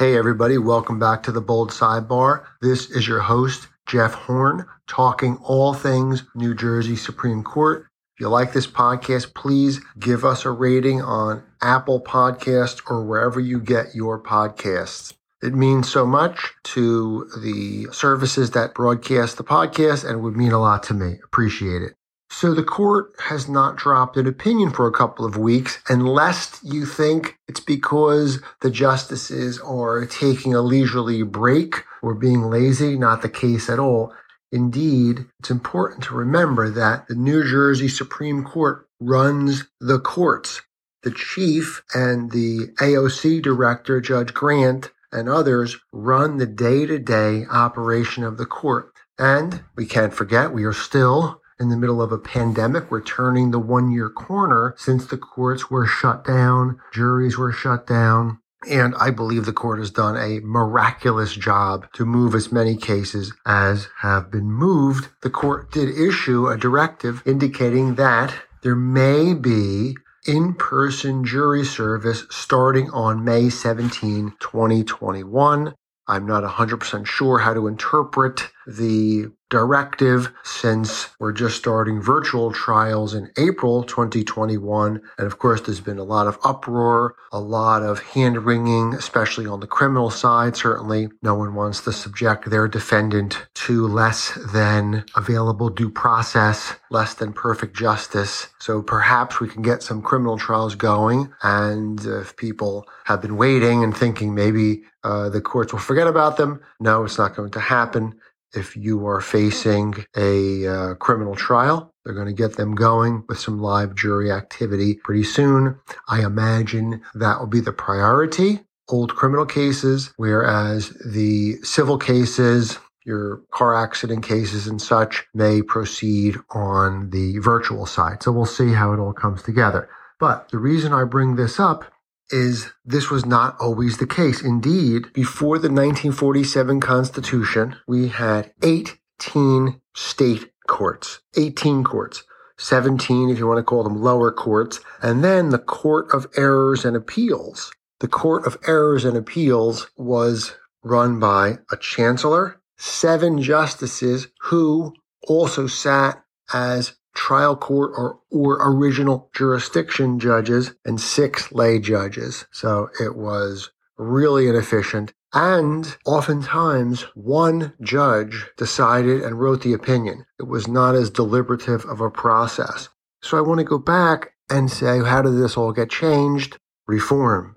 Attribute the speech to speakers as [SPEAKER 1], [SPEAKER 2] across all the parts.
[SPEAKER 1] Hey, everybody, welcome back to the Bold Sidebar. This is your host, Jeff Horn, talking all things New Jersey Supreme Court. If you like this podcast, please give us a rating on Apple Podcast or wherever you get your podcasts. It means so much to the services that broadcast the podcast and would mean a lot to me. Appreciate it. So the court has not dropped an opinion for a couple of weeks, unless you think it's because the justices are taking a leisurely break or being lazy. Not the case at all. Indeed, it's important to remember that the New Jersey Supreme Court runs the courts. The chief and the AOC director, Judge Grant, and others run the day to day operation of the court. And we can't forget, we are still in the middle of a pandemic. We're turning the one year corner since the courts were shut down, juries were shut down. And I believe the court has done a miraculous job to move as many cases as have been moved. The court did issue a directive indicating that there may be in-person jury service starting on May 17, 2021. I'm not 100% sure how to interpret the directive since we're just starting virtual trials in April 2021. And of course, there's been a lot of uproar, a lot of hand wringing, especially on the criminal side. Certainly, no one wants to subject their defendant to less than available due process, less than perfect justice. So perhaps we can get some criminal trials going. And if people have been waiting and thinking maybe uh, the courts will forget about them, no, it's not going to happen if you are facing a uh, criminal trial. They're going to get them going with some live jury activity pretty soon. I imagine that will be the priority. Old criminal cases, whereas the civil cases, your car accident cases and such may proceed on the virtual side. So we'll see how it all comes together. But the reason I bring this up is this was not always the case. Indeed, before the 1947 Constitution, we had 18 state courts, 18 courts. 17, if you want to call them lower courts, and then the Court of Errors and Appeals. The Court of Errors and Appeals was run by a chancellor, seven justices who also sat as trial court or, or original jurisdiction judges and six lay judges. So it was really inefficient. And oftentimes one judge decided and wrote the opinion. It was not as deliberative of a process. So I want to go back and say, how did this all get changed? Reform.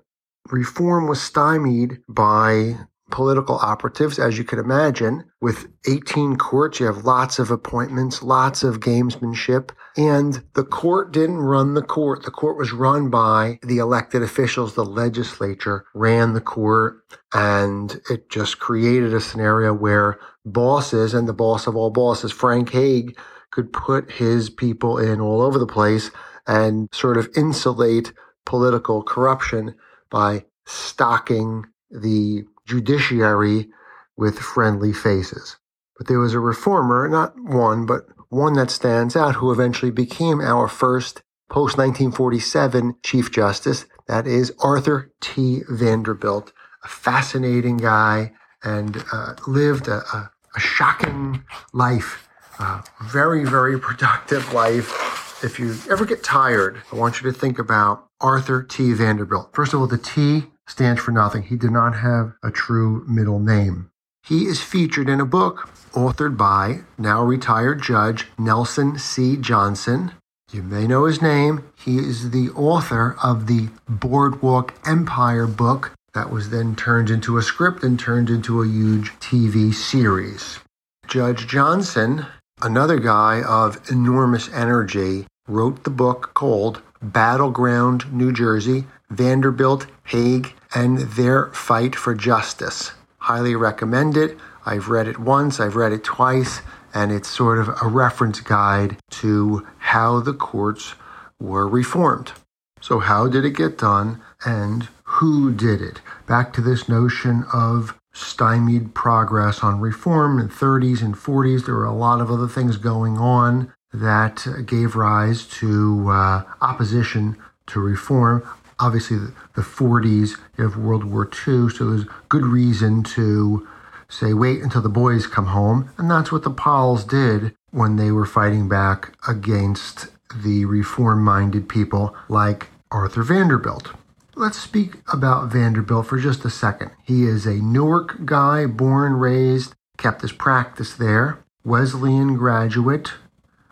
[SPEAKER 1] Reform was stymied by political operatives, as you can imagine. With 18 courts, you have lots of appointments, lots of gamesmanship. And the court didn't run the court. The court was run by the elected officials. The legislature ran the court. And it just created a scenario where bosses and the boss of all bosses, Frank Hague, could put his people in all over the place and sort of insulate political corruption by stocking the judiciary with friendly faces. But there was a reformer, not one, but one that stands out, who eventually became our first post 1947 Chief Justice. That is Arthur T. Vanderbilt, a fascinating guy and uh, lived a, a, a, shocking life, uh, very, very productive life. If you ever get tired, I want you to think about Arthur T. Vanderbilt. First of all, the T stands for nothing. He did not have a true middle name. He is featured in a book authored by now retired Judge Nelson C. Johnson. You may know his name. He is the author of the Boardwalk Empire book that was then turned into a script and turned into a huge TV series. Judge Johnson, another guy of enormous energy, wrote the book called Battleground New Jersey Vanderbilt, Hague, and their fight for justice. Highly recommend it. I've read it once, I've read it twice, and it's sort of a reference guide to how the courts were reformed. So, how did it get done, and who did it? Back to this notion of stymied progress on reform in the 30s and 40s. There were a lot of other things going on that gave rise to uh, opposition to reform. obviously the, the 40s, you have World War II, so there's good reason to say, wait until the boys come home. And that's what the Pols did when they were fighting back against the reform minded people like Arthur Vanderbilt. Let's speak about Vanderbilt for just a second. He is a Newark guy, born, raised, kept his practice there, Wesleyan graduate,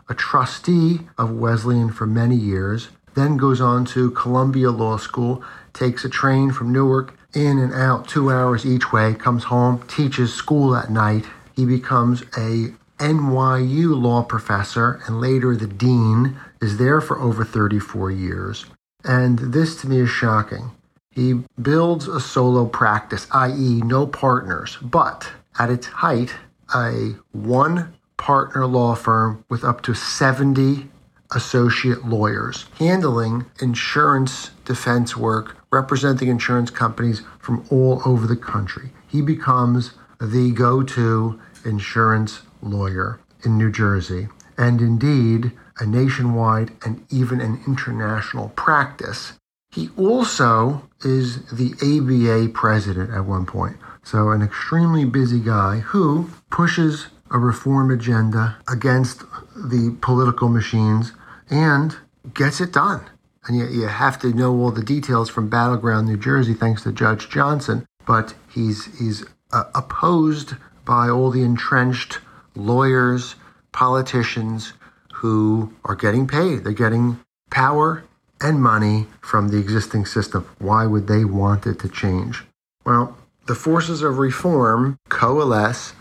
[SPEAKER 1] a trustee of Wesleyan for many years, then goes on to Columbia Law School, takes a train from Newark in and out two hours each way, comes home, teaches school at night. He becomes a NYU law professor and later the dean, is there for over 34 years. And this to me is shocking. He builds a solo practice, i.e., no partners, but at its height, a one partner law firm with up to 70 associate lawyers handling insurance defense work, representing insurance companies from all over the country. He becomes the go to insurance lawyer in New Jersey, and indeed a nationwide and even an international practice. He also is the ABA president at one point. So, an extremely busy guy who pushes a reform agenda against the political machines and gets it done. And yet you have to know all the details from Battleground, New Jersey, thanks to Judge Johnson. But he's he's uh, opposed by all the entrenched lawyers, politicians who are getting paid. They're getting power and money from the existing system. Why would they want it to change? Well, the forces of reform coalesce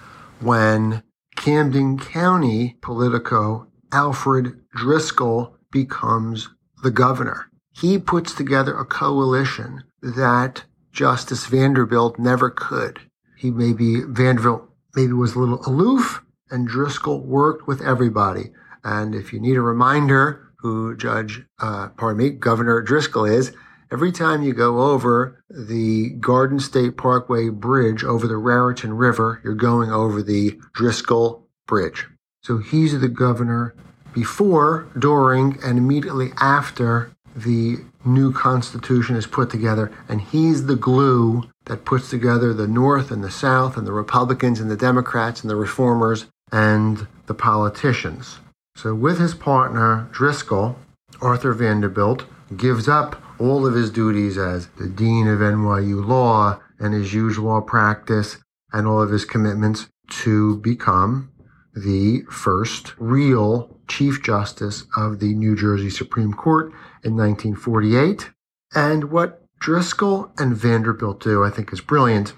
[SPEAKER 1] when Camden County Politico Alfred Driscoll becomes the governor. He puts together a coalition that Justice Vanderbilt never could. He maybe, Vanderbilt maybe was a little aloof, and Driscoll worked with everybody. And if you need a reminder who Judge, uh, pardon me, Governor Driscoll is, every time you go over the Garden State Parkway Bridge over the Raritan River, you're going over the Driscoll Bridge. So he's the governor before, during, and immediately after the new Constitution is put together. And he's the glue that puts together the North and the South, and the Republicans and the Democrats, and the reformers and the politicians. So, with his partner, Driscoll, Arthur Vanderbilt gives up all of his duties as the Dean of NYU Law and his usual practice and all of his commitments to become the first real Chief Justice of the New Jersey Supreme Court in 1948. And what Driscoll and Vanderbilt do, I think, is brilliant.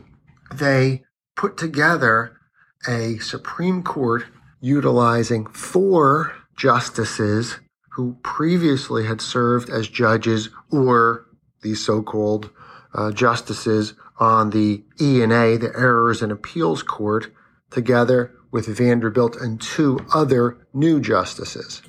[SPEAKER 1] They put together a Supreme Court utilizing four justices who previously had served as judges or these so-called uh, justices on the E&A, the Errors and Appeals Court, together with Vanderbilt and two other new justices.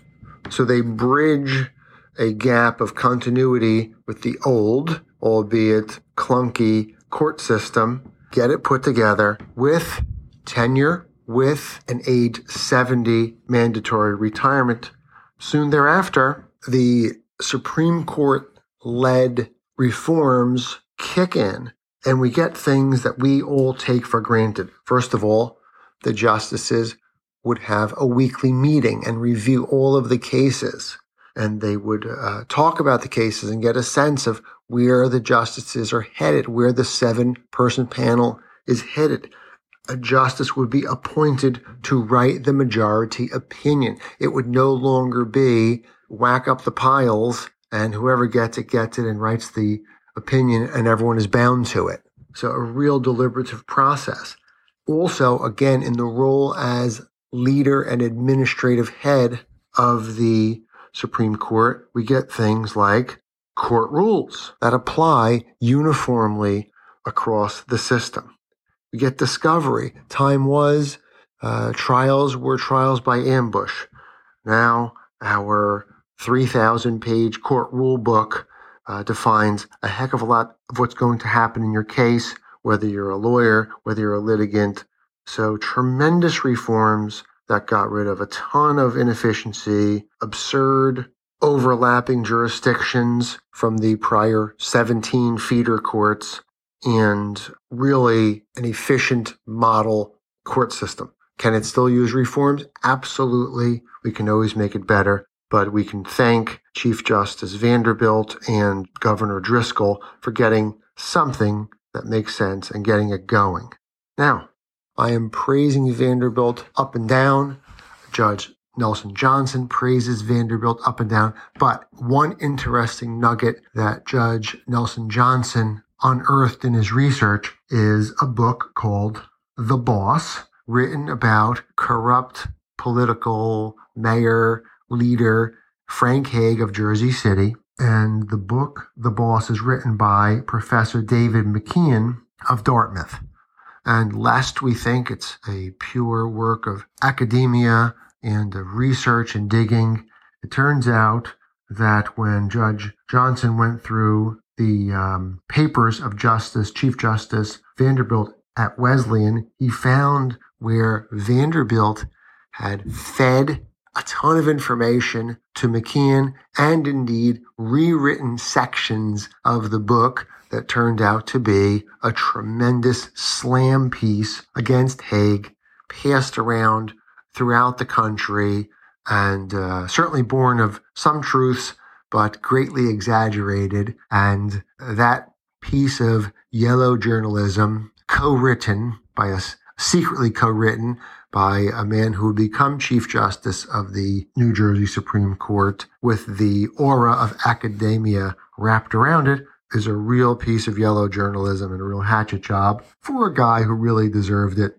[SPEAKER 1] So they bridge a gap of continuity with the old, albeit clunky, court system, get it put together with tenure, with an age 70 mandatory retirement. Soon thereafter, the Supreme Court led reforms kick in and we get things that we all take for granted. First of all, the justices would have a weekly meeting and review all of the cases. And they would uh, talk about the cases and get a sense of where the justices are headed, where the seven person panel is headed. A justice would be appointed to write the majority opinion. It would no longer be whack up the piles and whoever gets it gets it and writes the opinion and everyone is bound to it. So a real deliberative process also, again, in the role as leader and administrative head of the Supreme Court, we get things like court rules that apply uniformly across the system. We get discovery. Time was uh, trials were trials by ambush. Now, our 3,000 page court rule book uh, defines a heck of a lot of what's going to happen in your case whether you're a lawyer, whether you're a litigant. So tremendous reforms that got rid of a ton of inefficiency, absurd overlapping jurisdictions from the prior 17 feeder courts and really an efficient model court system. Can it still use reforms? Absolutely. We can always make it better, but we can thank Chief Justice Vanderbilt and Governor Driscoll for getting something that makes sense and getting it going. Now, I am praising Vanderbilt up and down. Judge Nelson Johnson praises Vanderbilt up and down. But one interesting nugget that Judge Nelson Johnson unearthed in his research is a book called The Boss, written about corrupt political mayor, leader Frank Hague of Jersey City. And the book, The Boss, is written by Professor David McKean of Dartmouth. And lest we think it's a pure work of academia and of research and digging, it turns out that when Judge Johnson went through the um, papers of Justice, Chief Justice Vanderbilt at Wesleyan, he found where Vanderbilt had fed a ton of information to McKean and indeed rewritten sections of the book that turned out to be a tremendous slam piece against Hague, passed around throughout the country and uh, certainly born of some truths, but greatly exaggerated. And that piece of yellow journalism, co written by us, secretly co written by a man who would become Chief Justice of the New Jersey Supreme Court with the aura of academia wrapped around it, is a real piece of yellow journalism and a real hatchet job for a guy who really deserved it.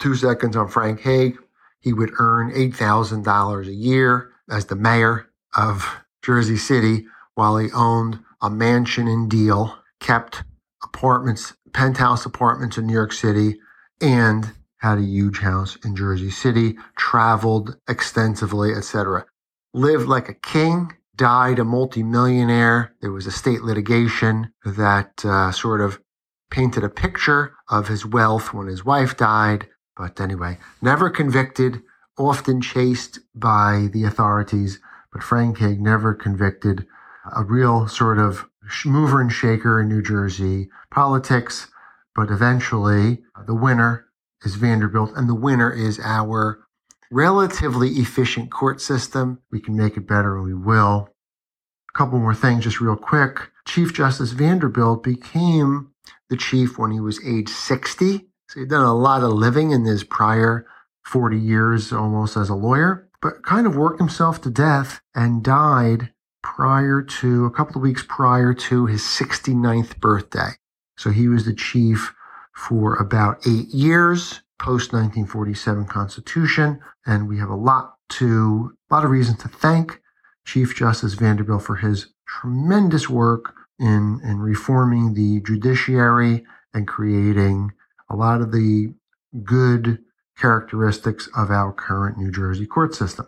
[SPEAKER 1] Two seconds on Frank Hague. He would earn $8,000 a year as the mayor of Jersey City while he owned a mansion in Deal, kept apartments, penthouse apartments in New York City, and had a huge house in Jersey City, traveled extensively, etc. Lived like a king, died a multimillionaire. There was a state litigation that uh, sort of painted a picture of his wealth when his wife died. But anyway, never convicted, often chased by the authorities. But Frank Hague never convicted. A real sort of mover and shaker in New Jersey politics. But eventually, uh, the winner is Vanderbilt, and the winner is our relatively efficient court system. We can make it better, and we will. A couple more things, just real quick. Chief Justice Vanderbilt became the chief when he was age 60. So he'd done a lot of living in his prior 40 years almost as a lawyer, but kind of worked himself to death and died prior to a couple of weeks prior to his 69th birthday. So he was the chief for about eight years post 1947 Constitution, and we have a lot to, a lot of reasons to thank Chief Justice Vanderbilt for his tremendous work in, in reforming the judiciary and creating a lot of the good characteristics of our current New Jersey court system.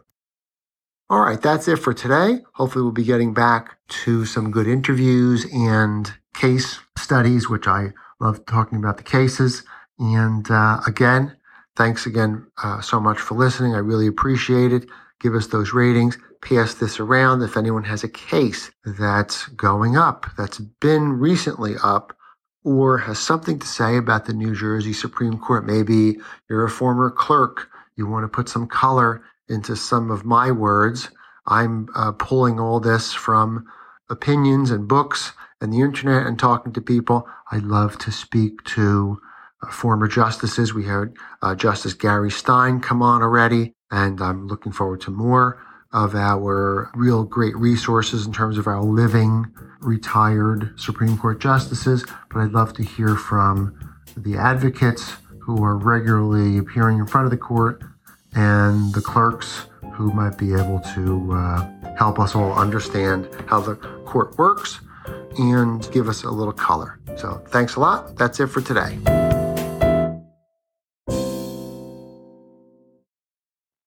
[SPEAKER 1] All right, that's it for today. Hopefully, we'll be getting back to some good interviews and case studies, which I love talking about the cases. And uh, again, thanks again uh, so much for listening. I really appreciate it. Give us those ratings. Pass this around if anyone has a case that's going up, that's been recently up, or has something to say about the New Jersey Supreme Court. Maybe you're a former clerk. You want to put some color into some of my words. I'm uh, pulling all this from opinions and books and the internet and talking to people. I love to speak to uh, former justices. We had uh, Justice Gary Stein come on already, and I'm looking forward to more of our real great resources in terms of our living retired Supreme Court justices. But I'd love to hear from the advocates who are regularly appearing in front of the court and the clerks who might be able to uh, help us all understand how the court works and give us a little color. So thanks a lot. That's it for today.